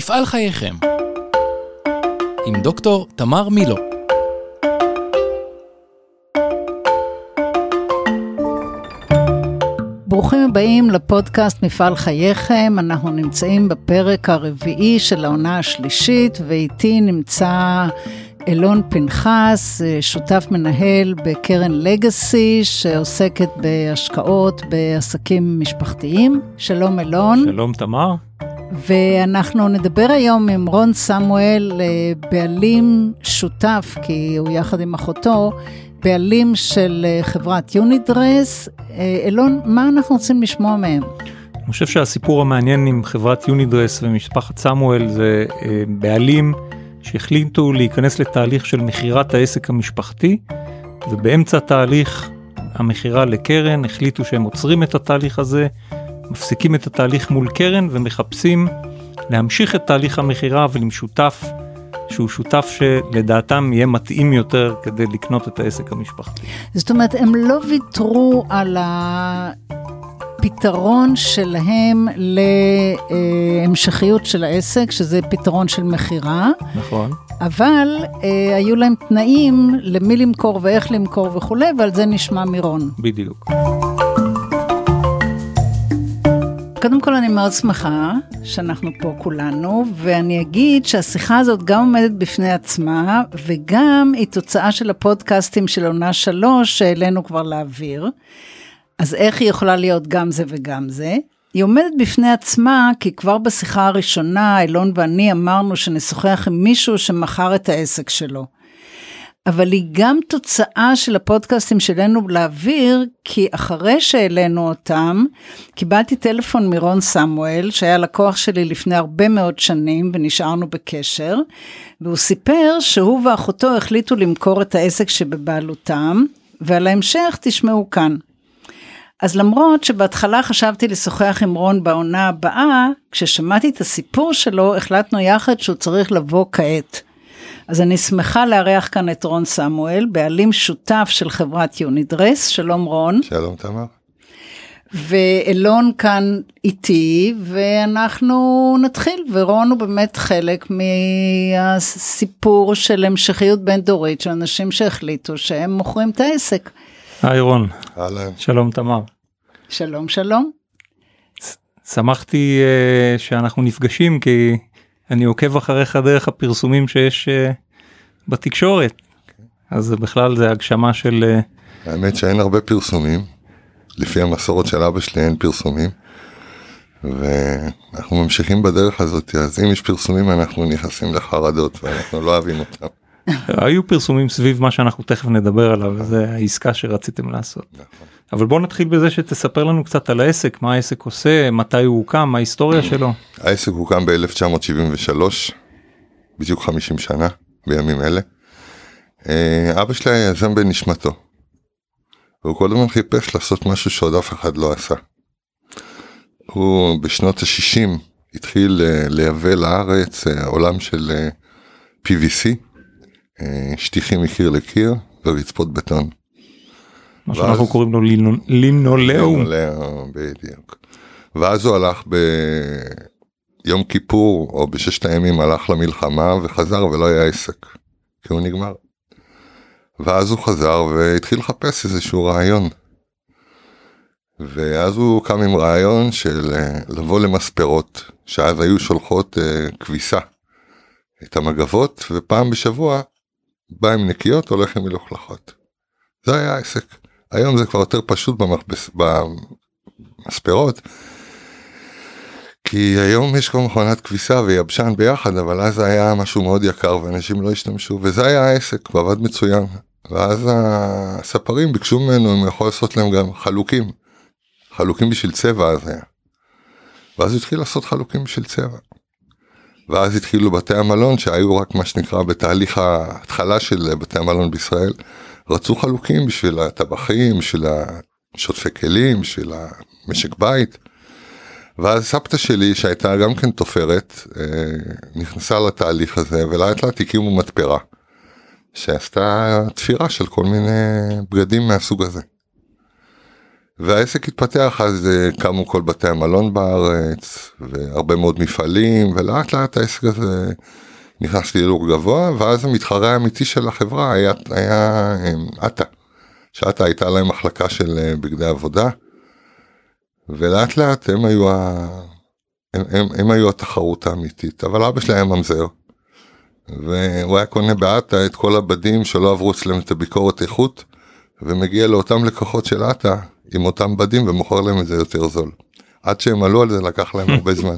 מפעל חייכם עם דוקטור תמר מילו ברוכים הבאים לפודקאסט מפעל חייכם, אנחנו נמצאים בפרק הרביעי של העונה השלישית ואיתי נמצא אילון פנחס, שותף מנהל בקרן לגאסי שעוסקת בהשקעות בעסקים משפחתיים. שלום אילון. שלום תמר. ואנחנו נדבר היום עם רון סמואל, בעלים שותף, כי הוא יחד עם אחותו, בעלים של חברת יונידרס. אילון, מה אנחנו רוצים לשמוע מהם? אני חושב שהסיפור המעניין עם חברת יונידרס ומשפחת סמואל זה בעלים שהחליטו להיכנס לתהליך של מכירת העסק המשפחתי, ובאמצע תהליך המכירה לקרן החליטו שהם עוצרים את התהליך הזה, מפסיקים את התהליך מול קרן ומחפשים להמשיך את תהליך המכירה ולם שותף שהוא שותף שלדעתם יהיה מתאים יותר כדי לקנות את העסק המשפחתי. זאת אומרת, הם לא ויתרו על הפתרון שלהם להמשכיות של העסק, שזה פתרון של מכירה. נכון. אבל אה, היו להם תנאים למי למכור ואיך למכור וכולי, ועל זה נשמע מירון. בדיוק. קודם כל אני מאוד שמחה שאנחנו פה כולנו, ואני אגיד שהשיחה הזאת גם עומדת בפני עצמה, וגם היא תוצאה של הפודקאסטים של עונה שלוש שהעלינו כבר לאוויר. אז איך היא יכולה להיות גם זה וגם זה? היא עומדת בפני עצמה, כי כבר בשיחה הראשונה, אילון ואני אמרנו שנשוחח עם מישהו שמכר את העסק שלו. אבל היא גם תוצאה של הפודקאסטים שלנו לאוויר, כי אחרי שהעלינו אותם, קיבלתי טלפון מרון סמואל, שהיה לקוח שלי לפני הרבה מאוד שנים, ונשארנו בקשר, והוא סיפר שהוא ואחותו החליטו למכור את העסק שבבעלותם, ועל ההמשך תשמעו כאן. אז למרות שבהתחלה חשבתי לשוחח עם רון בעונה הבאה, כששמעתי את הסיפור שלו, החלטנו יחד שהוא צריך לבוא כעת. אז אני שמחה לארח כאן את רון סמואל, בעלים שותף של חברת יונידרס, שלום רון. שלום תמר. ואלון כאן איתי, ואנחנו נתחיל, ורון הוא באמת חלק מהסיפור של המשכיות בין דורית, של אנשים שהחליטו שהם מוכרים את העסק. היי רון. אהלן. שלום תמר. שלום שלום. שמחתי uh, שאנחנו נפגשים כי אני עוקב אחריך דרך הפרסומים שיש uh, בתקשורת. אז בכלל זה הגשמה של... Uh... האמת שאין הרבה פרסומים. לפי המסורת של אבא שלי אין פרסומים. ואנחנו ממשיכים בדרך הזאת אז אם יש פרסומים אנחנו נכנסים לחרדות ואנחנו לא אוהבים אותם. היו פרסומים סביב מה שאנחנו תכף נדבר עליו זה העסקה שרציתם לעשות. אבל בוא נתחיל בזה שתספר לנו קצת על העסק מה העסק עושה מתי הוא הוקם מה ההיסטוריה שלו. העסק הוקם ב-1973 בדיוק 50 שנה בימים אלה. אבא שלי היה יזם בנשמתו. והוא כל הזמן חיפש לעשות משהו שעוד אף אחד לא עשה. הוא בשנות ה-60 התחיל לייבא לארץ עולם של PVC, שטיחים מקיר לקיר ורצפות בטון. מה שאנחנו קוראים לו לינולאום. לינולאום, בדיוק. ואז הוא הלך ביום כיפור או בששת הימים הלך למלחמה וחזר ולא היה עסק. כי הוא נגמר. ואז הוא חזר והתחיל לחפש איזשהו רעיון. ואז הוא קם עם רעיון של לבוא למספרות שאז היו שולחות כביסה. את המגבות ופעם בשבוע בא עם נקיות הולך עם מלוכלכות. זה היה העסק. היום זה כבר יותר פשוט במחבס, במספרות. כי היום יש כבר מכונת כביסה ויבשן ביחד אבל אז היה משהו מאוד יקר ואנשים לא השתמשו וזה היה העסק ועבד מצוין. ואז הספרים ביקשו ממנו אם יכול לעשות להם גם חלוקים. חלוקים בשביל צבע אז היה. ואז הוא התחיל לעשות חלוקים בשביל צבע. ואז התחילו בתי המלון שהיו רק מה שנקרא בתהליך ההתחלה של בתי המלון בישראל. רצו חלוקים בשביל הטבחים, בשביל השוטפי כלים, בשביל המשק בית. ואז סבתא שלי שהייתה גם כן תופרת נכנסה לתהליך הזה ולאט לאט הקימו מתפרה. שעשתה תפירה של כל מיני בגדים מהסוג הזה. והעסק התפתח אז אה, קמו כל בתי המלון בארץ והרבה מאוד מפעלים ולאט לאט העסק הזה נכנס להילוך גבוה ואז המתחרה האמיתי של החברה היה היה עטה. שעטה הייתה להם מחלקה של אה, בגדי עבודה. ולאט לאט הם היו, ה... הם, הם, הם היו התחרות האמיתית אבל אבא שלי היה ממזר. והוא היה קונה בעטה את כל הבדים שלא עברו אצלם את הביקורת איכות ומגיע לאותם לקוחות של עטה עם אותם בדים ומוכר להם את זה יותר זול. עד שהם עלו על זה לקח להם הרבה זמן.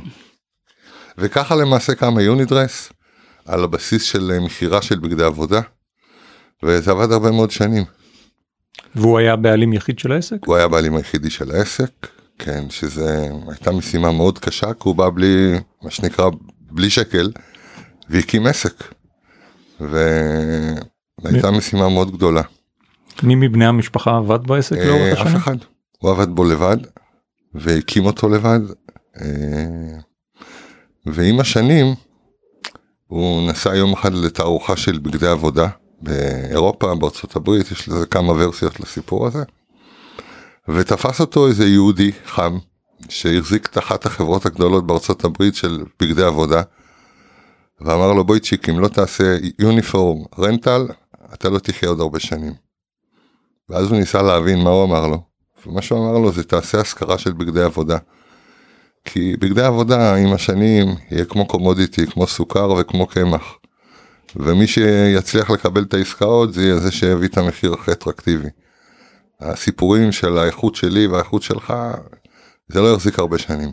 וככה למעשה קמה יונידרס על הבסיס של אה, מכירה של בגדי עבודה. וזה עבד הרבה מאוד שנים. והוא היה בעלים יחיד של העסק? הוא היה בעלים היחידי של העסק, כן, שזה הייתה משימה מאוד קשה, כי הוא בא בלי, מה שנקרא, בלי שקל, והקים עסק. והייתה משימה מאוד גדולה. מי מבני המשפחה עבד בעסק לאורך אה, השנה? אף אחד. הוא עבד בו לבד, והקים אותו לבד. אה, ועם השנים, הוא נסע יום אחד לתערוכה של בגדי עבודה באירופה, בארצות הברית, יש לזה כמה ורסיות לסיפור הזה. ותפס אותו איזה יהודי חם, שהחזיק את אחת החברות הגדולות בארצות הברית של בגדי עבודה, ואמר לו בואי צ'יק, אם לא תעשה יוניפורם רנטל, אתה לא תחיה עוד הרבה שנים. ואז הוא ניסה להבין מה הוא אמר לו, ומה שהוא אמר לו זה תעשה השכרה של בגדי עבודה. כי בגדי עבודה עם השנים יהיה כמו קומודיטי, כמו סוכר וכמו קמח. ומי שיצליח לקבל את העסקאות זה יהיה זה שיביא את המחיר הכי אטרקטיבי. הסיפורים של האיכות שלי והאיכות שלך, זה לא יחזיק הרבה שנים.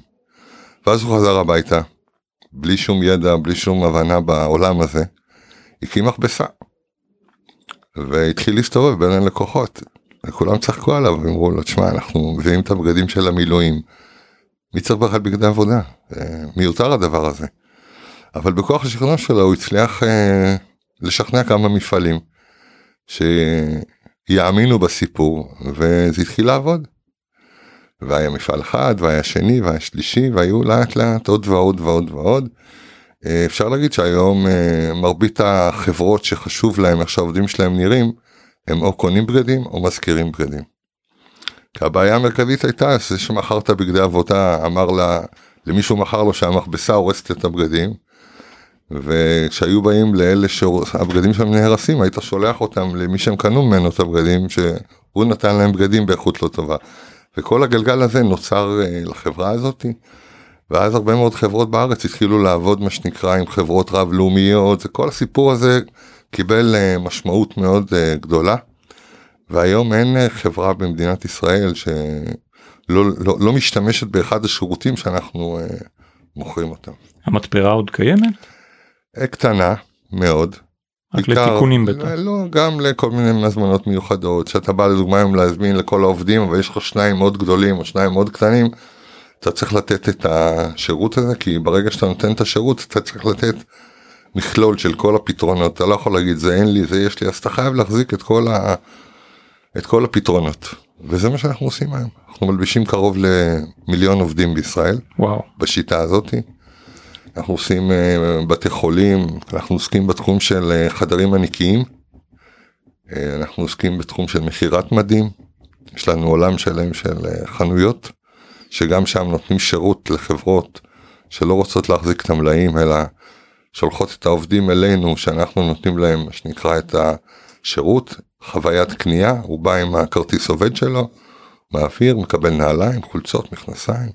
ואז הוא חזר הביתה, בלי שום ידע, בלי שום הבנה בעולם הזה, הקים מכבסה. והתחיל להסתובב בין הלקוחות. וכולם צחקו עליו, אמרו לו, תשמע, אנחנו מביאים את הבגדים של המילואים. מי צריך בכלל בגדי עבודה? אה, מיותר הדבר הזה. אבל בכוח השכנוע שלו הוא הצליח אה, לשכנע כמה מפעלים שיאמינו בסיפור וזה התחיל לעבוד. והיה מפעל אחד והיה שני והיה שלישי והיו לאט לאט עוד ועוד ועוד ועוד. אה, אפשר להגיד שהיום אה, מרבית החברות שחשוב להם איך שהעובדים שלהם נראים הם או קונים בגדים או מזכירים בגדים. כי הבעיה המרכזית הייתה זה שמכרת בגדי עבודה אמר לה למישהו מכר לו שהמכבסה הורסת את הבגדים. וכשהיו באים לאלה שהבגדים שלהם נהרסים היית שולח אותם למי שהם קנו ממנו את הבגדים שהוא נתן להם בגדים באיכות לא טובה. וכל הגלגל הזה נוצר אה, לחברה הזאתי. ואז הרבה מאוד חברות בארץ התחילו לעבוד מה שנקרא עם חברות רב לאומיות וכל הסיפור הזה קיבל אה, משמעות מאוד אה, גדולה. והיום אין חברה במדינת ישראל שלא לא, לא משתמשת באחד השירותים שאנחנו מוכרים אותם. המתפרה עוד קיימת? קטנה מאוד. רק לתיקונים בטח. לא, גם לכל מיני הזמנות מיוחדות, שאתה בא לדוגמה היום להזמין לכל העובדים, אבל יש לך שניים מאוד גדולים או שניים מאוד קטנים, אתה צריך לתת את השירות הזה, כי ברגע שאתה נותן את השירות, אתה צריך לתת מכלול של כל הפתרונות, אתה לא יכול להגיד זה אין לי, זה יש לי, אז אתה חייב להחזיק את כל, ה... את כל הפתרונות. וזה מה שאנחנו עושים היום, אנחנו מלבישים קרוב למיליון עובדים בישראל, וואו. בשיטה הזאתי. אנחנו עושים uh, בתי חולים, אנחנו עוסקים בתחום של uh, חדרים ענקיים, uh, אנחנו עוסקים בתחום של מכירת מדים, יש לנו עולם שלם של uh, חנויות, שגם שם נותנים שירות לחברות שלא רוצות להחזיק את המלאים, אלא שולחות את העובדים אלינו, שאנחנו נותנים להם מה שנקרא את השירות, חוויית קנייה, הוא בא עם הכרטיס עובד שלו, מעביר, מקבל נעליים, חולצות, מכנסיים.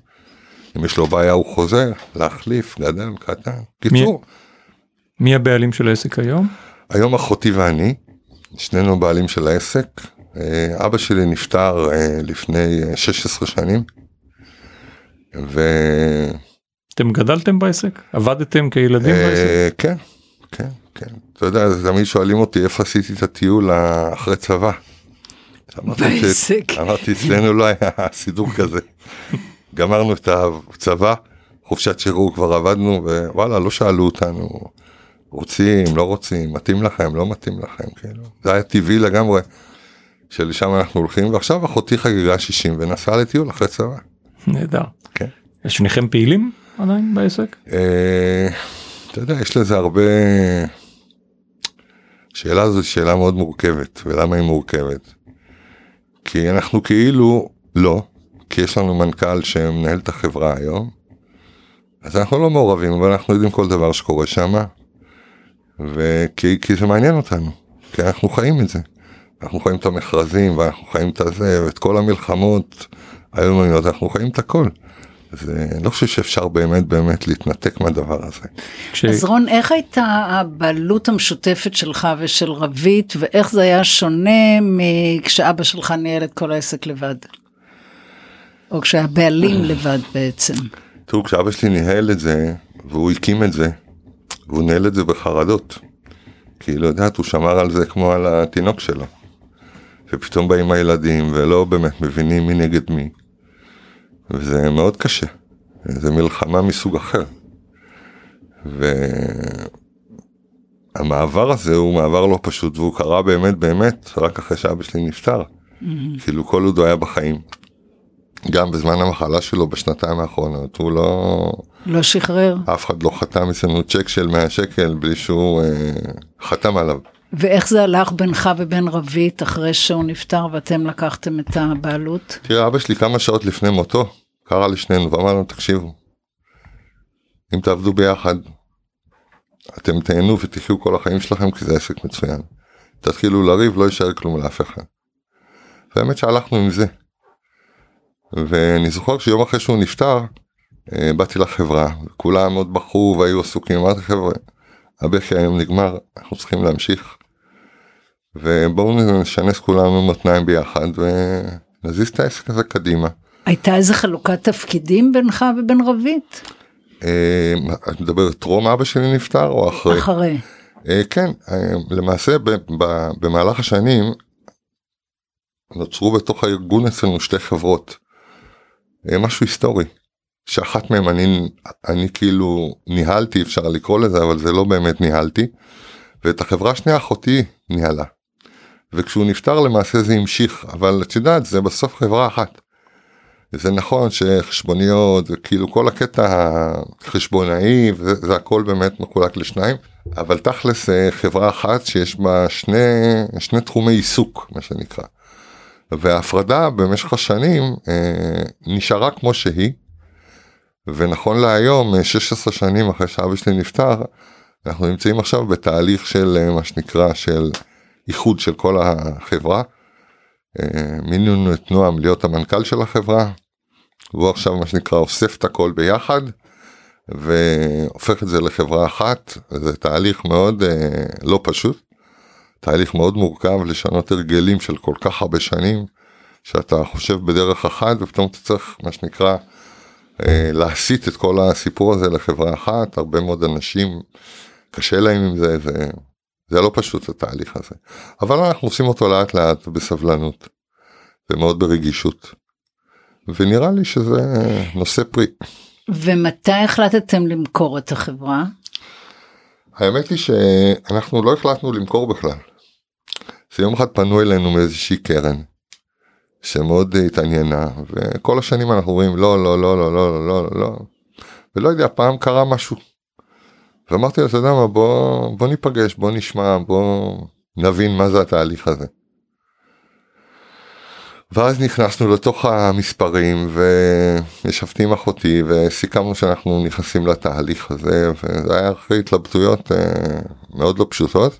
אם יש לו בעיה הוא חוזר להחליף גדל קטן קיצור. מי, מי הבעלים של העסק היום? היום אחותי ואני שנינו בעלים של העסק אה, אבא שלי נפטר אה, לפני 16 שנים. ו... אתם גדלתם בעסק? עבדתם כילדים אה, בעסק? כן, כן, כן. אתה יודע, תמיד שואלים אותי איפה עשיתי את הטיול אחרי צבא. בעסק. אמרתי אצלנו לא היה סידור כזה. גמרנו את הצבא, חופשת שחרור כבר עבדנו, ווואלה, לא שאלו אותנו, רוצים, לא רוצים, מתאים לכם, לא מתאים לכם, כאילו. זה היה טבעי לגמרי, שלשם אנחנו הולכים, ועכשיו אחותי חגיגה 60 ונסעה לטיול אחרי צבא. נהדר. כן. שניכם פעילים עדיין בעסק? אה, אתה יודע, יש לזה הרבה... שאלה זו שאלה מאוד מורכבת, ולמה היא מורכבת? כי אנחנו כאילו לא, כי יש לנו מנכ"ל שמנהל את החברה היום, אז אנחנו לא מעורבים, אבל אנחנו יודעים כל דבר שקורה שם, וכי כי זה מעניין אותנו, כי אנחנו חיים את זה. אנחנו חיים את המכרזים, ואנחנו חיים את הזה, ואת כל המלחמות היומיומיות, אנחנו חיים את הכל. אז אה, אני לא חושב שאפשר באמת באמת להתנתק מהדבר הזה. כש... אז רון, איך הייתה הבעלות המשותפת שלך ושל רבית, ואיך זה היה שונה מכשאבא שלך ניהל את כל העסק לבד? או כשהבעלים לבד בעצם. תראו, כשאבא שלי ניהל את זה, והוא הקים את זה, והוא ניהל את זה בחרדות. כי לא יודעת, הוא שמר על זה כמו על התינוק שלו. ופתאום באים הילדים ולא באמת מבינים מי נגד מי. וזה מאוד קשה. זה מלחמה מסוג אחר. והמעבר הזה הוא מעבר לא פשוט והוא קרה באמת באמת רק אחרי שאבא שלי נפטר. כאילו כל עוד הוא היה בחיים. גם בזמן המחלה שלו בשנתיים האחרונות הוא לא לא שחרר. אף אחד לא חתם אצלנו צ'ק של 100 שקל בלי שהוא אה, חתם עליו. ואיך זה הלך בינך ובין רבית אחרי שהוא נפטר ואתם לקחתם את הבעלות? תראה אבא שלי כמה שעות לפני מותו קרא לשנינו ואמר לנו תקשיבו. אם תעבדו ביחד אתם תהנו ותחיו כל החיים שלכם כי זה עסק מצוין. תתחילו לריב לא יישאר כלום לאף אחד. והאמת שהלכנו עם זה. ואני זוכר שיום אחרי שהוא נפטר אה, באתי לחברה כולם עוד בחרו והיו עסוקים אמרתי חבר'ה הבכי היום נגמר אנחנו צריכים להמשיך. ובואו נשנס כולנו מותניים ביחד ונזיז את העסק הזה קדימה. הייתה איזה חלוקת תפקידים בינך ובין רבית? אה, את מדברת טרום אבא שלי נפטר או אחרי? אחרי. אה, כן, אה, למעשה במהלך השנים נוצרו בתוך הארגון אצלנו שתי חברות. משהו היסטורי. שאחת מהן אני, אני כאילו ניהלתי אפשר לקרוא לזה אבל זה לא באמת ניהלתי. ואת החברה השנייה אחותי ניהלה. וכשהוא נפטר למעשה זה המשיך אבל את יודעת זה בסוף חברה אחת. זה נכון שחשבוניות וכאילו כל הקטע החשבונאי וזה הכל באמת מחולק לשניים אבל תכלס זה חברה אחת שיש בה שני שני תחומי עיסוק מה שנקרא. וההפרדה במשך השנים אה, נשארה כמו שהיא. ונכון להיום 16 שנים אחרי שאבא שלי נפטר אנחנו נמצאים עכשיו בתהליך של אה, מה שנקרא של איחוד של כל החברה. אה, מינינו את נועם להיות המנכ"ל של החברה. והוא עכשיו מה שנקרא אוסף את הכל ביחד והופך את זה לחברה אחת זה תהליך מאוד אה, לא פשוט. תהליך מאוד מורכב לשנות הרגלים של כל כך הרבה שנים שאתה חושב בדרך אחת ופתאום אתה צריך מה שנקרא אה, להסיט את כל הסיפור הזה לחברה אחת הרבה מאוד אנשים קשה להם עם זה זה, זה לא פשוט התהליך הזה אבל אנחנו עושים אותו לאט לאט ובסבלנות ומאוד ברגישות ונראה לי שזה נושא פרי. ומתי החלטתם למכור את החברה? האמת היא שאנחנו לא החלטנו למכור בכלל. אז יום אחד פנו אלינו מאיזושהי קרן שמאוד התעניינה וכל השנים אנחנו אומרים לא לא לא לא לא לא לא לא ולא יודע פעם קרה משהו. ואמרתי לו אתה יודע מה בוא בוא ניפגש בוא נשמע בוא נבין מה זה התהליך הזה. ואז נכנסנו לתוך המספרים וישבתי עם אחותי וסיכמנו שאנחנו נכנסים לתהליך הזה וזה היה אחרי התלבטויות אה, מאוד לא פשוטות.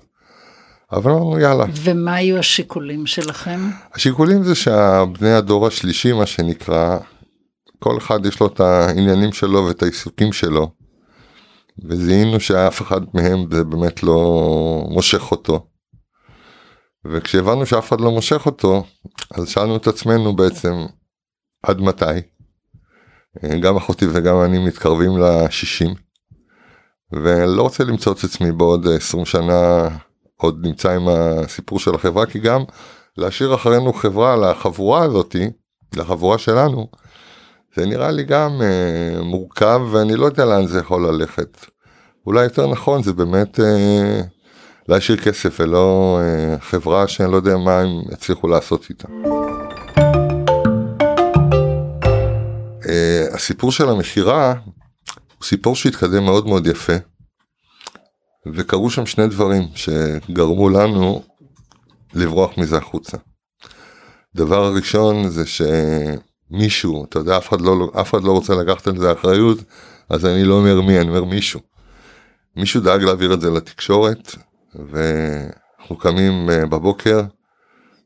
אבל אמרנו יאללה. ומה היו השיקולים שלכם? השיקולים זה שהבני הדור השלישי מה שנקרא כל אחד יש לו את העניינים שלו ואת העיסוקים שלו. וזיהינו שאף אחד מהם זה באמת לא מושך אותו. וכשהבנו שאף אחד לא מושך אותו אז שאלנו את עצמנו בעצם עד מתי. גם אחותי וגם אני מתקרבים לשישים. ולא רוצה למצוא את עצמי בעוד 20 שנה עוד נמצא עם הסיפור של החברה כי גם להשאיר אחרינו חברה לחבורה הזאתי לחבורה שלנו זה נראה לי גם אה, מורכב ואני לא יודע לאן זה יכול ללכת. אולי יותר נכון זה באמת אה, להשאיר כסף ולא אה, חברה שאני לא יודע מה הם יצליחו לעשות איתה. אה, הסיפור של המכירה הוא סיפור שהתקדם מאוד מאוד יפה. וקרו שם שני דברים שגרמו לנו לברוח מזה החוצה. הדבר הראשון זה שמישהו, אתה יודע, אף אחד לא, אף אחד לא רוצה לקחת על זה אחריות, אז אני לא אומר מי, אני אומר מישהו. מישהו דאג להעביר את זה לתקשורת, ואנחנו קמים אה, בבוקר,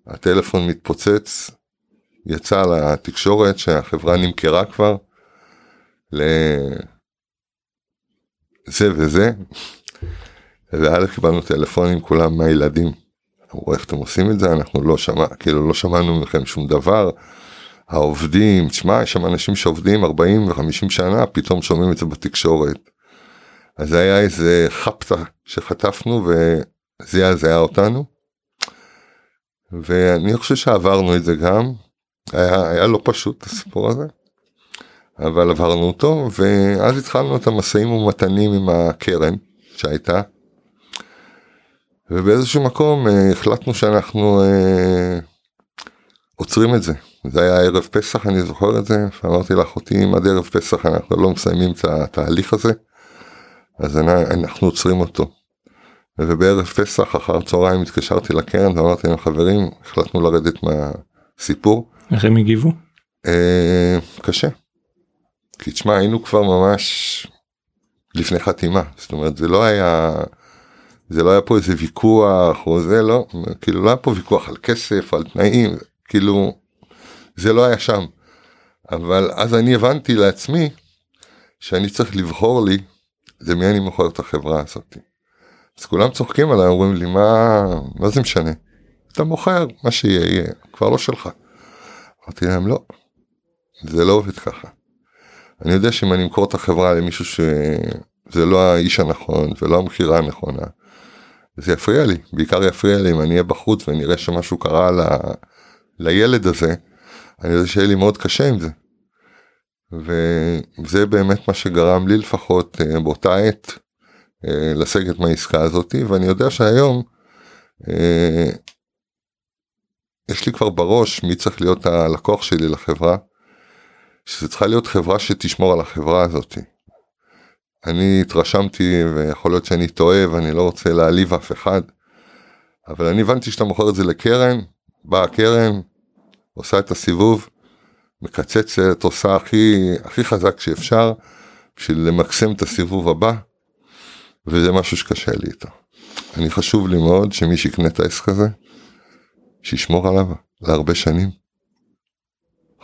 הטלפון מתפוצץ, יצא לתקשורת שהחברה נמכרה כבר לזה וזה, ואז קיבלנו טלפונים כולם מהילדים. אמרו איך אתם עושים את זה אנחנו לא שמע כאילו לא שמענו מכם שום דבר. העובדים תשמע יש שם אנשים שעובדים 40 ו-50 שנה פתאום שומעים את זה בתקשורת. אז זה היה איזה חפטה שחטפנו וזעזע אותנו. ואני חושב שעברנו את זה גם היה, היה לא פשוט הסיפור הזה. אבל עברנו אותו ואז התחלנו את המשאים ומתנים עם הקרן שהייתה ובאיזשהו מקום אה, החלטנו שאנחנו אה, עוצרים את זה. זה היה ערב פסח אני זוכר את זה ואמרתי לאחותי אם עד ערב פסח אנחנו לא מסיימים את התהליך הזה אז אנחנו עוצרים אותו. ובערב פסח אחר צהריים התקשרתי לקרן ואמרתי להם חברים החלטנו לרדת מהסיפור. איך הם הגיבו? אה, קשה. כי תשמע היינו כבר ממש לפני חתימה זאת אומרת זה לא היה זה לא היה פה איזה ויכוח או זה לא כאילו לא היה פה ויכוח על כסף על תנאים כאילו זה לא היה שם. אבל אז אני הבנתי לעצמי שאני צריך לבחור לי למי אני מוכר את החברה הזאת. אז כולם צוחקים עליי אומרים לי מה מה זה משנה. אתה מוכר מה שיהיה יהיה כבר לא שלך. אמרתי להם לא זה לא עובד ככה. אני יודע שאם אני אמכור את החברה למישהו שזה לא האיש הנכון ולא המכירה הנכונה זה יפריע לי, בעיקר יפריע לי אם אני אהיה בחוץ ונראה שמשהו קרה ל... לילד הזה, אני יודע שיהיה לי מאוד קשה עם זה. וזה באמת מה שגרם לי לפחות אה, באותה עת אה, לסגת מהעסקה הזאתי ואני יודע שהיום אה, יש לי כבר בראש מי צריך להיות הלקוח שלי לחברה. שזה צריכה להיות חברה שתשמור על החברה הזאתי. אני התרשמתי ויכול להיות שאני טועה ואני לא רוצה להעליב אף אחד. אבל אני הבנתי שאתה מוכר את זה לקרן, באה הקרן, עושה את הסיבוב, מקצצת, עושה הכי, הכי חזק שאפשר בשביל למקסם את הסיבוב הבא, וזה משהו שקשה לי איתו. אני חשוב לי מאוד שמי שיקנה את העסק הזה, שישמור עליו להרבה שנים.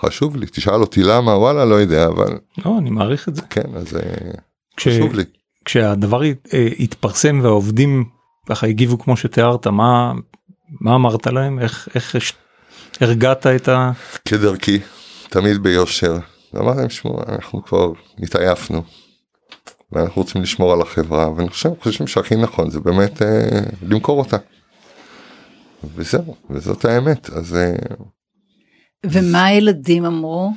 חשוב לי, תשאל אותי למה, וואלה, לא יודע, אבל... לא, אני מעריך את זה. כן, אז אה, כש... חשוב לי. כשהדבר אה, התפרסם והעובדים ככה הגיבו כמו שתיארת, מה, מה אמרת להם? איך, איך הרגעת את ה... כדרכי, תמיד ביושר. אמרתי להם, שמעו, אנחנו כבר התעייפנו. ואנחנו רוצים לשמור על החברה, ואני חושב, חושבים שהכי נכון זה באמת אה, למכור אותה. וזהו, וזאת האמת. אז... אה, ומה הילדים אמרו?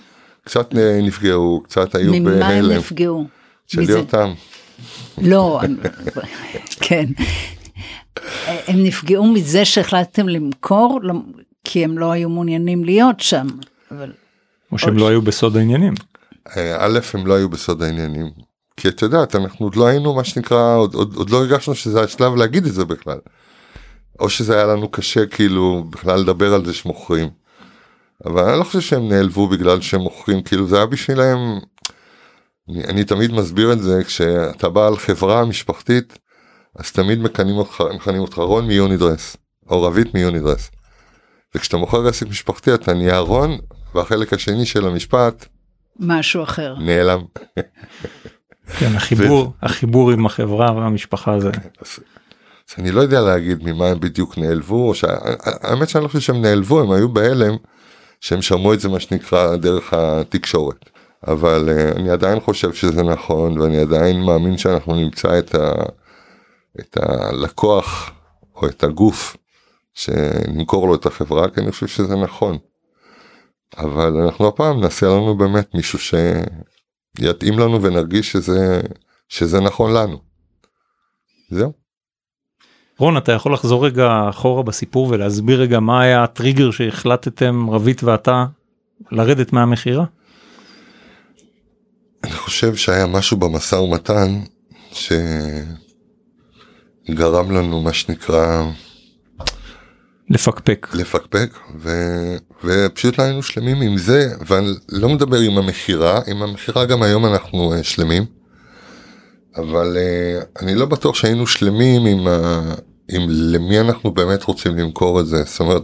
קצת אה, נפגעו, קצת היו בהלם. ממה הם נפגעו? תשאלי אותם. לא, כן. הם נפגעו מזה שהחלטתם למכור, כי הם לא היו מעוניינים להיות שם. אבל... או שהם לא היו בסוד העניינים. אה, א', הם לא היו בסוד העניינים. כי את יודעת, אנחנו עוד לא היינו מה שנקרא, עוד, עוד, עוד לא הרגשנו שזה השלב להגיד את זה בכלל. או שזה היה לנו קשה כאילו בכלל לדבר על זה שמוכרים. אבל אני לא חושב שהם נעלבו בגלל שהם מוכרים, כאילו זה היה בשבילם, אני, אני תמיד מסביר את זה, כשאתה בא על חברה משפחתית, אז תמיד מכנים אותך, מכנים אותך רון מיונידרס, או רבית מיונידרס. וכשאתה מוכר עסק משפחתי אתה נהיה רון, והחלק השני של המשפט, משהו אחר. נעלם. כן, החיבור, החיבור עם החברה והמשפחה זה. אז, אז אני לא יודע להגיד ממה הם בדיוק נעלבו, או שהאמת שאני לא חושב שהם נעלבו, הם היו בהלם. שהם שמעו את זה מה שנקרא דרך התקשורת. אבל uh, אני עדיין חושב שזה נכון ואני עדיין מאמין שאנחנו נמצא את, ה, את הלקוח או את הגוף שנמכור לו את החברה כי אני חושב שזה נכון. אבל אנחנו הפעם נעשה לנו באמת מישהו שיתאים לנו ונרגיש שזה, שזה נכון לנו. זהו. רון אתה יכול לחזור רגע אחורה בסיפור ולהסביר רגע מה היה הטריגר שהחלטתם רבית ואתה לרדת מהמכירה? אני חושב שהיה משהו במשא ומתן שגרם לנו מה שנקרא לפקפק. לפקפק ו... ופשוט לא היינו שלמים עם זה ואני לא מדבר עם המכירה עם המכירה גם היום אנחנו uh, שלמים. אבל uh, אני לא בטוח שהיינו שלמים עם, ה... עם למי אנחנו באמת רוצים למכור את זה זאת אומרת.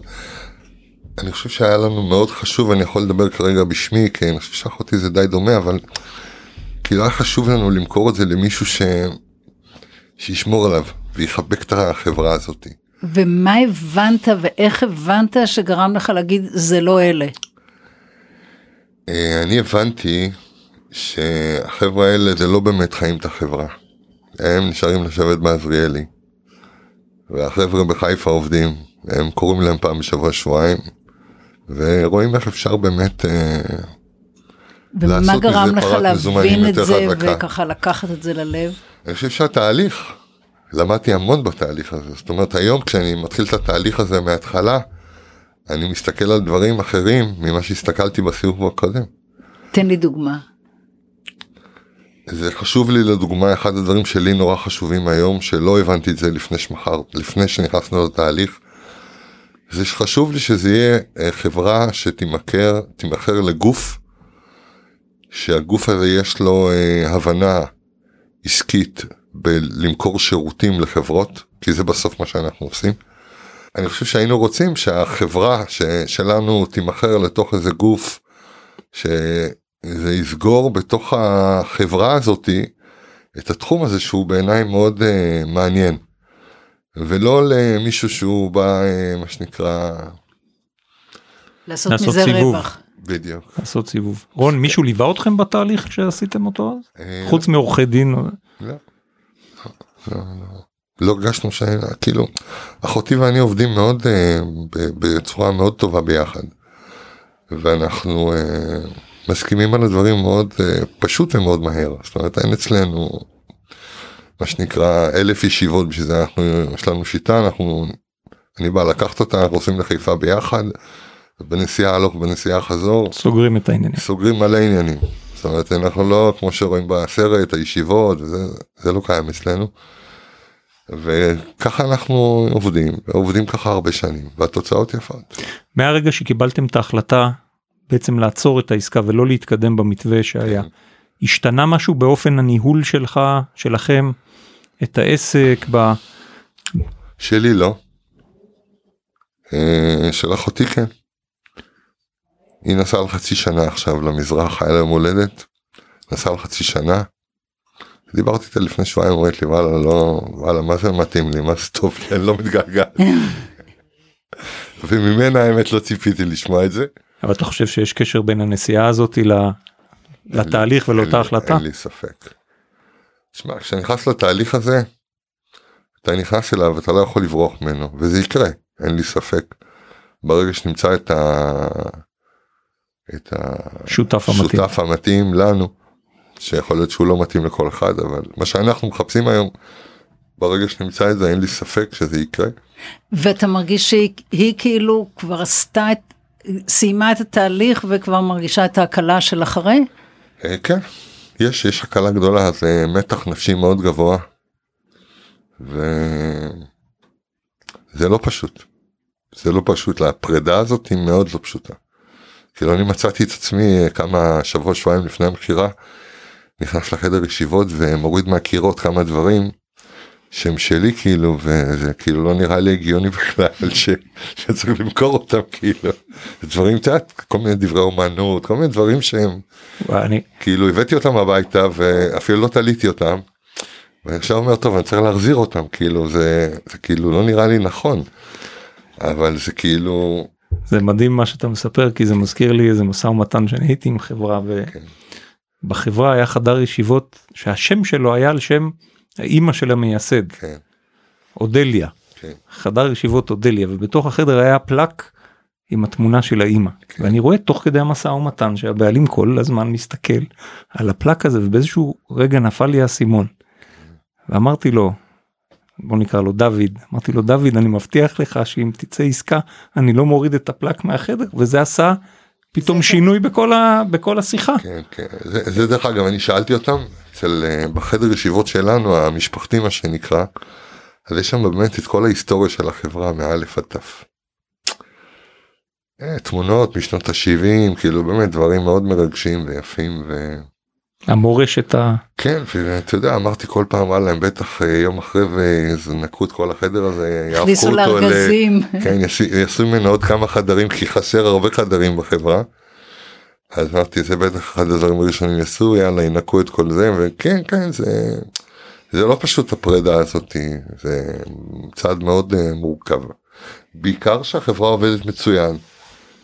אני חושב שהיה לנו מאוד חשוב אני יכול לדבר כרגע בשמי כי אני חושב שאחותי זה די דומה אבל כאילו היה חשוב לנו למכור את זה למישהו ש... שישמור עליו ויחבק את החברה הזאתי. ומה הבנת ואיך הבנת שגרם לך להגיד זה לא אלה? אה, אני הבנתי שהחברה האלה זה לא באמת חיים את החברה. הם נשארים לשבת בעזריאלי. והחבר'ה בחיפה עובדים, הם קוראים להם פעם בשבוע שבועיים, ורואים איך אפשר באמת אה, ומה גרם לך להבין את זה וככה לקחת את זה ללב? אני חושב שהתהליך למדתי המון בתהליך הזה זאת אומרת היום כשאני מתחיל את התהליך הזה מההתחלה אני מסתכל על דברים אחרים ממה שהסתכלתי בסיבוב הקודם. תן לי דוגמה. זה חשוב לי לדוגמה אחד הדברים שלי נורא חשובים היום שלא הבנתי את זה לפני שמחר לפני שנכנסנו לתהליך. זה שחשוב לי שזה יהיה אה, חברה שתימכר תימכר לגוף שהגוף הזה יש לו אה, הבנה עסקית בלמכור שירותים לחברות, כי זה בסוף מה שאנחנו עושים. אני חושב שהיינו רוצים שהחברה ש, שלנו תימכר לתוך איזה גוף שזה יסגור בתוך החברה הזאתי את התחום הזה שהוא בעיניי מאוד uh, מעניין. ולא למישהו שהוא בא uh, מה שנקרא לעשות, לעשות מזה סיבוב. רווח. בדיוק. לעשות סיבוב. רון מישהו ליווה אתכם בתהליך שעשיתם אותו אז? אה, חוץ מעורכי דין? לא. לא, הרגשנו ש... כאילו, אחותי ואני עובדים מאוד, uh, בצורה מאוד טובה ביחד. ואנחנו uh, מסכימים על הדברים מאוד uh, פשוט ומאוד מהר. זאת אומרת, אין אצלנו מה שנקרא אלף ישיבות בשביל זה אנחנו, יש לנו שיטה, אנחנו, אני בא לקחת אותה, אנחנו עושים לחיפה ביחד. בנסיעה הלוך בנסיעה חזור סוגרים את העניינים סוגרים מלא עניינים זאת אומרת אנחנו לא כמו שרואים בסרט הישיבות וזה זה לא קיים אצלנו. וככה אנחנו עובדים עובדים ככה הרבה שנים והתוצאות יפות. מהרגע שקיבלתם את ההחלטה בעצם לעצור את העסקה ולא להתקדם במתווה שהיה כן. השתנה משהו באופן הניהול שלך שלכם את העסק ב... שלי לא. אה, של אחותי כן. היא נסעה על חצי שנה עכשיו למזרח, היה לה יום הולדת, נסעה על חצי שנה. דיברתי איתה לפני שבועיים, אומרת לי וואלה לא, וואלה מה זה מתאים לי, מה זה טוב לי, אני לא מתגעגע. וממנה האמת לא ציפיתי לשמוע את זה. אבל אתה חושב שיש קשר בין הנסיעה הזאתי לתהליך ולאותה החלטה? אין לי ספק. תשמע, כשאתה נכנס לתהליך הזה, אתה נכנס אליו ואתה לא יכול לברוח ממנו, וזה יקרה, אין לי ספק. ברגע שנמצא את ה... את השותף המתאים. המתאים לנו, שיכול להיות שהוא לא מתאים לכל אחד, אבל מה שאנחנו מחפשים היום, ברגע שנמצא את זה אין לי ספק שזה יקרה. ואתה מרגיש שהיא כאילו כבר עשתה את, סיימה את התהליך וכבר מרגישה את ההקלה של אחרי? אה, כן, יש, יש הקלה גדולה, זה מתח נפשי מאוד גבוה. וזה לא פשוט. זה לא פשוט, הפרידה הזאת היא מאוד לא פשוטה. כאילו אני מצאתי את עצמי כמה שבוע שבועיים לפני המכירה נכנס לחדר ישיבות ומוריד מהקירות כמה דברים שהם שלי כאילו וזה כאילו לא נראה לי הגיוני בכלל ש, שצריך למכור אותם כאילו דברים את יודעת כל מיני דברי אומנות כל מיני דברים שהם אני כאילו הבאתי אותם הביתה ואפילו לא תליתי אותם. ואני עכשיו אומר טוב אני צריך להחזיר אותם כאילו זה, זה כאילו לא נראה לי נכון אבל זה כאילו זה מדהים מה שאתה מספר כי זה מזכיר לי איזה משא ומתן שאני הייתי עם חברה ובחברה כן. היה חדר ישיבות שהשם שלו היה על שם האימא של המייסד. כן. אודליה. כן. חדר ישיבות אודליה ובתוך החדר היה פלק עם התמונה של האימא כן. ואני רואה תוך כדי המשא ומתן שהבעלים כל הזמן מסתכל על הפלק הזה ובאיזשהו רגע נפל לי האסימון. ואמרתי לו בוא נקרא לו דוד אמרתי לו דוד אני מבטיח לך שאם תצא עסקה אני לא מוריד את הפלק מהחדר וזה עשה פתאום שינוי בכל, ה, בכל השיחה. כן, כן. זה, זה דרך אגב אני שאלתי אותם אצל אה, בחדר ישיבות שלנו המשפחתי מה שנקרא. אז יש שם באמת את כל ההיסטוריה של החברה מאלף עד תף. אה, תמונות משנות ה-70 כאילו באמת דברים מאוד מרגשים ויפים ו... המורשת ה... כן ואתה יודע אמרתי כל פעם וואלה הם בטח אה, יום אחרי ונקו את כל החדר הזה יהפכו אותו ל... לארגזים. כן יעשו- ממנו עוד כמה חדרים כי חסר הרבה חדרים בחברה. אז אמרתי זה בטח אחד הדברים הראשונים יעשו יאללה ינקו את כל זה וכן כן זה זה לא פשוט הפרידה הזאתי זה צעד מאוד אה, מורכב. בעיקר שהחברה עובדת מצוין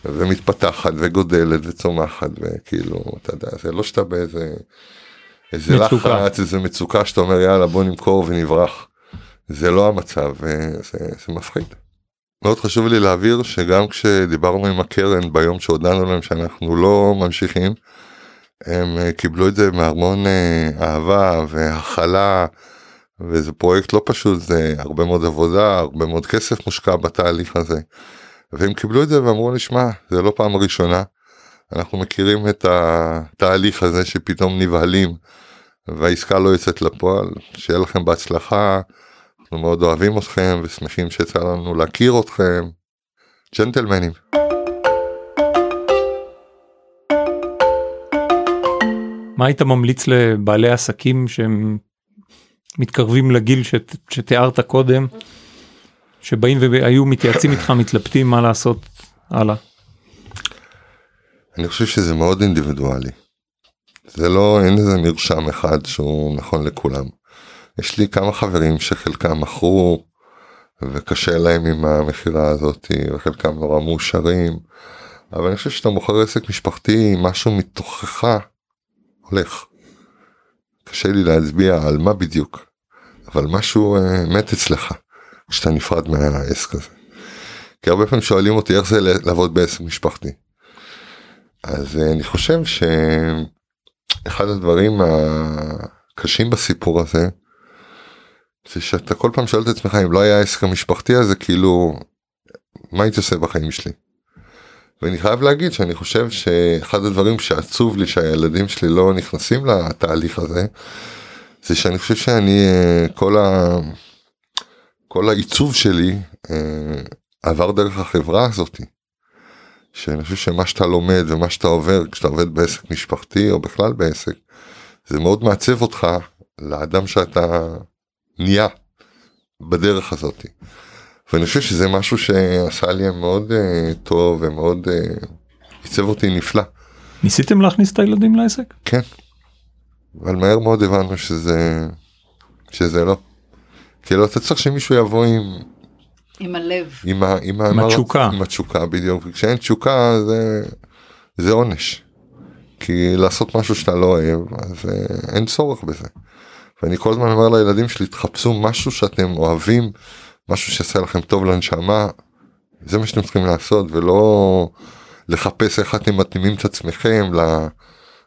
ומתפתחת וגודלת וצומחת וכאילו אתה יודע זה לא שאתה באיזה איזה מצוקה. לחץ איזה מצוקה שאתה אומר יאללה בוא נמכור ונברח. זה לא המצב וזה זה מפחיד. מאוד חשוב לי להבהיר שגם כשדיברנו עם הקרן ביום שהודענו להם שאנחנו לא ממשיכים הם אה, קיבלו את זה מהמון אה, אהבה והכלה וזה פרויקט לא פשוט זה הרבה מאוד עבודה הרבה מאוד כסף מושקע בתהליך הזה. והם קיבלו את זה ואמרו לי שמע זה לא פעם ראשונה אנחנו מכירים את התהליך הזה שפתאום נבהלים והעסקה לא יוצאת לפועל שיהיה לכם בהצלחה אנחנו מאוד אוהבים אתכם ושמחים שיצא לנו להכיר אתכם. ג'נטלמנים. מה היית ממליץ לבעלי עסקים שהם מתקרבים לגיל שת, שתיארת קודם, שבאים והיו מתייעצים איתך, מתלבטים מה לעשות הלאה. אני חושב שזה מאוד אינדיבידואלי. זה לא, אין איזה מרשם אחד שהוא נכון לכולם. יש לי כמה חברים שחלקם מכרו וקשה להם עם המכירה הזאת וחלקם נורא מאושרים. אבל אני חושב שאתה מוכר עסק משפחתי משהו מתוכך הולך. קשה לי להצביע על מה בדיוק אבל משהו אה, מת אצלך כשאתה נפרד מהעסק הזה. כי הרבה פעמים שואלים אותי איך זה לעבוד בעסק משפחתי. אז אה, אני חושב שאחד הדברים הקשים בסיפור הזה זה שאתה כל פעם שואל את עצמך אם לא היה העסק המשפחתי הזה כאילו מה הייתי עושה בחיים שלי. ואני חייב להגיד שאני חושב שאחד הדברים שעצוב לי שהילדים שלי לא נכנסים לתהליך הזה זה שאני חושב שאני אה, כל ה... כל העיצוב שלי אה, עבר דרך החברה הזאתי. שאני חושב שמה שאתה לומד ומה שאתה עובר כשאתה עובד בעסק משפחתי או בכלל בעסק זה מאוד מעצב אותך לאדם שאתה נהיה בדרך הזאת. ואני חושב שזה משהו שעשה לי מאוד uh, טוב ומאוד uh, עיצב אותי נפלא. ניסיתם להכניס את הילדים לעסק? כן. אבל מהר מאוד הבנו שזה שזה לא. כאילו אתה צריך שמישהו יבוא עם עם הלב. עם, ה, עם, עם התשוקה. עם התשוקה בדיוק וכשאין תשוקה זה זה עונש. כי לעשות משהו שאתה לא אוהב אז uh, אין צורך בזה. ואני כל הזמן אומר לילדים שלי תחפשו משהו שאתם אוהבים משהו שיעשה לכם טוב לנשמה זה מה שאתם צריכים לעשות ולא לחפש איך אתם מתאימים את עצמכם ל,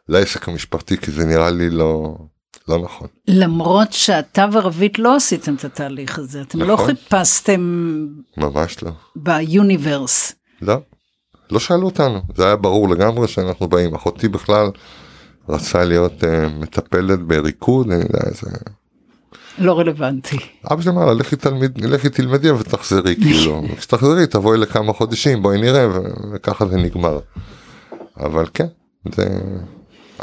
לעסק המשפחתי כי זה נראה לי לא לא נכון. למרות שאתה ורבית לא עשיתם את התהליך הזה, אתם לא נכון. חיפשתם ממש לא. ביוניברס. לא. לא שאלו אותנו זה היה ברור לגמרי שאנחנו באים אחותי בכלל רצה להיות uh, מטפלת בריקוד אני יודע איזה לא רלוונטי. אבא שלי אמר לה לכי תלמיד לכי תלמדי ותחזרי כאילו כשתחזרי תבואי לכמה חודשים בואי נראה וככה זה נגמר. אבל כן זה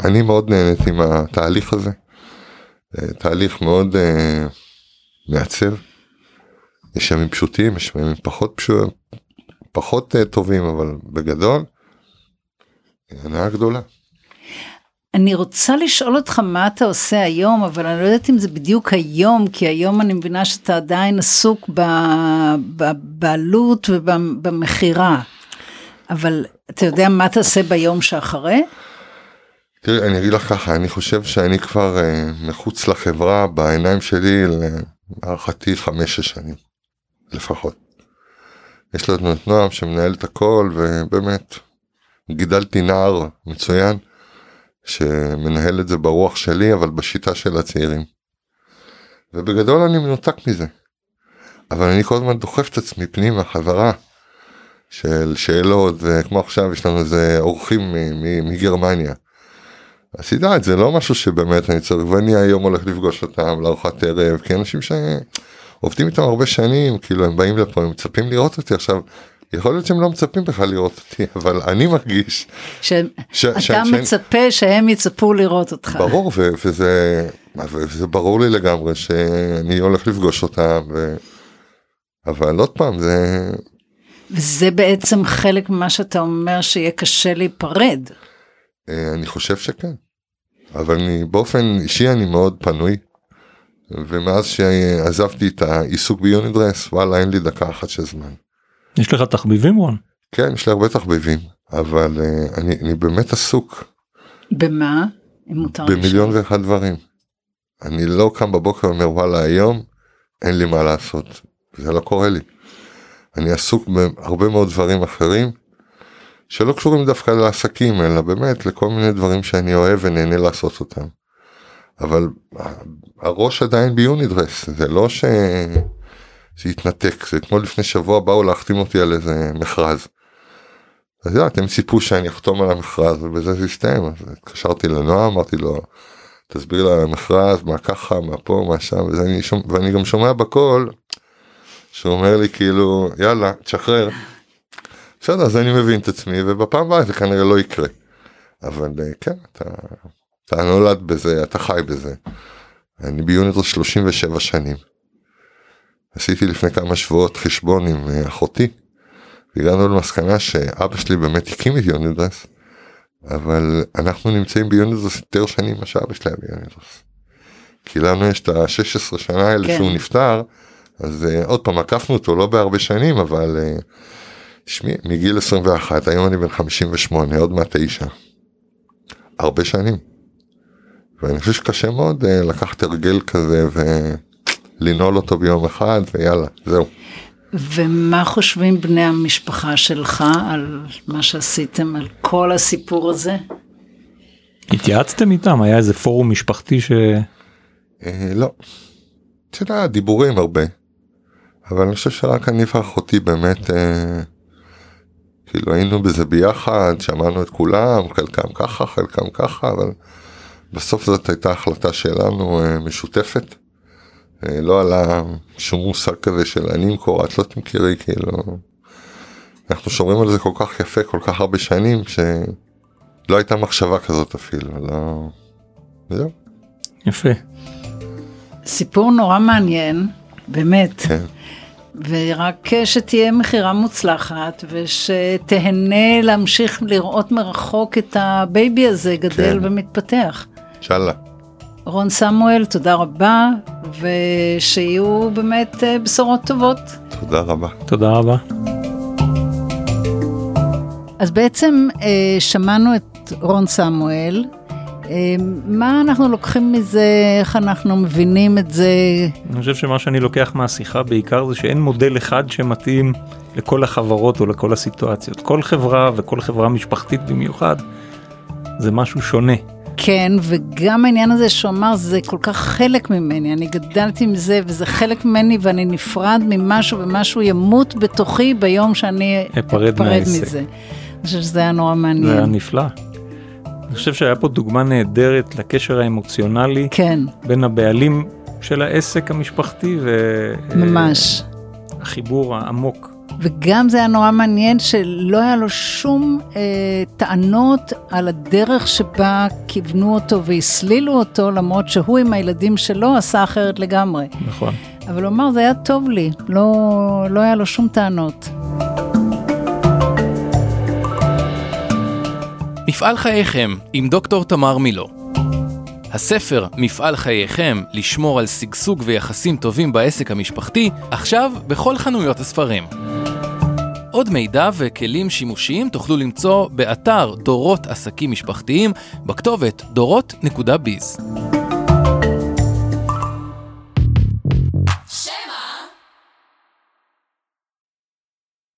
אני מאוד נהנית עם התהליך הזה. תהליך מאוד uh, מעצב. יש ימים פשוטים יש ימים פחות פשוטים פחות uh, טובים אבל בגדול. הנאה גדולה. אני רוצה לשאול אותך מה אתה עושה היום, אבל אני לא יודעת אם זה בדיוק היום, כי היום אני מבינה שאתה עדיין עסוק בבעלות ובמכירה. אבל אתה יודע מה תעשה ביום שאחרי? תראי אני אגיד לך ככה אני חושב שאני כבר uh, מחוץ לחברה בעיניים שלי להערכתי חמש-שש שנים לפחות. יש לנו את נועם שמנהל את הכל ובאמת גידלתי נער מצוין שמנהל את זה ברוח שלי אבל בשיטה של הצעירים. ובגדול אני מנותק מזה. אבל אני כל הזמן דוחף את עצמי פנימה חזרה של שאלות וכמו עכשיו יש לנו איזה אורחים מגרמניה. אז תדע זה לא משהו שבאמת אני צריך ואני היום הולך לפגוש אותם לארוחת ערב כי אנשים שעובדים איתם הרבה שנים כאילו הם באים לפה הם מצפים לראות אותי עכשיו יכול להיות שהם לא מצפים בכלל לראות אותי, אבל אני מרגיש ש- ש- שאני- מצפה שהם יצפו לראות אותך. ברור, ו- וזה, וזה ברור לי לגמרי שאני הולך לפגוש אותם, ו... אבל עוד פעם, זה, וזה בעצם חלק ממה שאתה אומר שיהיה קשה להיפרד. אה, אני חושב שכן. אבל אני, באופן אישי אני מאוד פנוי, ומאז שעזבתי את העיסוק ביונידרס, וואלה, אין לי דקה אחת של זמן. יש לך תחביבים רון? כן, יש לי הרבה תחביבים, אבל אה, אני, אני באמת עסוק במה? אם מותר במיליון לשאול. ואחד דברים. אני לא קם בבוקר ואומר וואלה היום אין לי מה לעשות. זה לא קורה לי. אני עסוק בהרבה מאוד דברים אחרים שלא קשורים דווקא לעסקים אלא באמת לכל מיני דברים שאני אוהב ונהנה לעשות אותם. אבל הראש עדיין ביונידרס זה לא ש... זה התנתק זה כמו לפני שבוע באו להחתים אותי על איזה מכרז. אז יודעת, הם ציפו שאני אחתום על המכרז ובזה זה הסתיים אז התקשרתי לנועם אמרתי לו תסביר לה המכרז מה ככה מה פה מה שם וזה אני שומע, ואני גם שומע בקול שהוא אומר לי כאילו יאללה תשחרר. בסדר אז אני מבין את עצמי ובפעם הבאה זה כנראה לא יקרה. אבל אה, כן אתה, אתה נולד בזה אתה חי בזה. אני ביוניטר 37 שנים. עשיתי לפני כמה שבועות חשבון עם אה, אחותי. והגענו למסקנה שאבא שלי באמת הקים את יונידרס. אבל אנחנו נמצאים ביונידרס יותר שנים ממה שאבא שלי היה ביונידרס. כי לנו יש את ה-16 שנה האלה כן. שהוא נפטר, אז uh, עוד פעם עקפנו אותו לא בהרבה שנים אבל uh, תשמעי מגיל 21 היום אני בן 58 עוד מעט 9. הרבה שנים. ואני חושב שקשה מאוד uh, לקחת הרגל כזה ולנעול אותו ביום אחד ויאללה זהו. ומה חושבים בני המשפחה שלך על מה שעשיתם, על כל הסיפור הזה? התייעצתם איתם? היה איזה פורום משפחתי ש... אה, לא. את יודעת, דיבורים הרבה. אבל אני חושב שרק אני ואחותי באמת, אה, כאילו היינו בזה ביחד, שמענו את כולם, חלקם ככה, חלקם ככה, אבל בסוף זאת הייתה החלטה שלנו אה, משותפת. אה, לא עלה שום מושג כזה של אני אמכור, את לא תמכרי, כאילו. אנחנו שומרים על זה כל כך יפה, כל כך הרבה שנים, שלא הייתה מחשבה כזאת אפילו, לא... זהו. יפה. סיפור נורא מעניין, באמת. כן. ורק שתהיה מכירה מוצלחת ושתהנה להמשיך לראות מרחוק את הבייבי הזה גדל כן. ומתפתח. אינשאללה. רון סמואל, תודה רבה, ושיהיו באמת אה, בשורות טובות. תודה רבה. תודה רבה. אז בעצם אה, שמענו את רון סמואל. אה, מה אנחנו לוקחים מזה, איך אנחנו מבינים את זה? אני חושב שמה שאני לוקח מהשיחה בעיקר זה שאין מודל אחד שמתאים לכל החברות או לכל הסיטואציות. כל חברה וכל חברה משפחתית במיוחד זה משהו שונה. כן, וגם העניין הזה שהוא אמר, זה כל כך חלק ממני, אני גדלתי עם זה, וזה חלק ממני, ואני נפרד ממשהו, ומשהו ימות בתוכי ביום שאני אפרד מהעסק. מזה. אני חושבת שזה היה נורא זה היה מעניין. נפלא. אני חושב שהיה פה דוגמה נהדרת לקשר האמוציונלי כן, בין הבעלים של העסק המשפחתי ממש. והחיבור העמוק. וגם זה היה נורא מעניין שלא היה לו שום אה, טענות על הדרך שבה כיוונו אותו והסלילו אותו, למרות שהוא עם הילדים שלו עשה אחרת לגמרי. נכון. אבל הוא אמר, זה היה טוב לי, לא, לא היה לו שום טענות. מפעל חייכם עם דוקטור תמר מילו. הספר מפעל חייכם לשמור על שגשוג ויחסים טובים בעסק המשפחתי, עכשיו בכל חנויות הספרים. עוד מידע וכלים שימושיים תוכלו למצוא באתר דורות עסקים משפחתיים בכתובת דורות.ביז.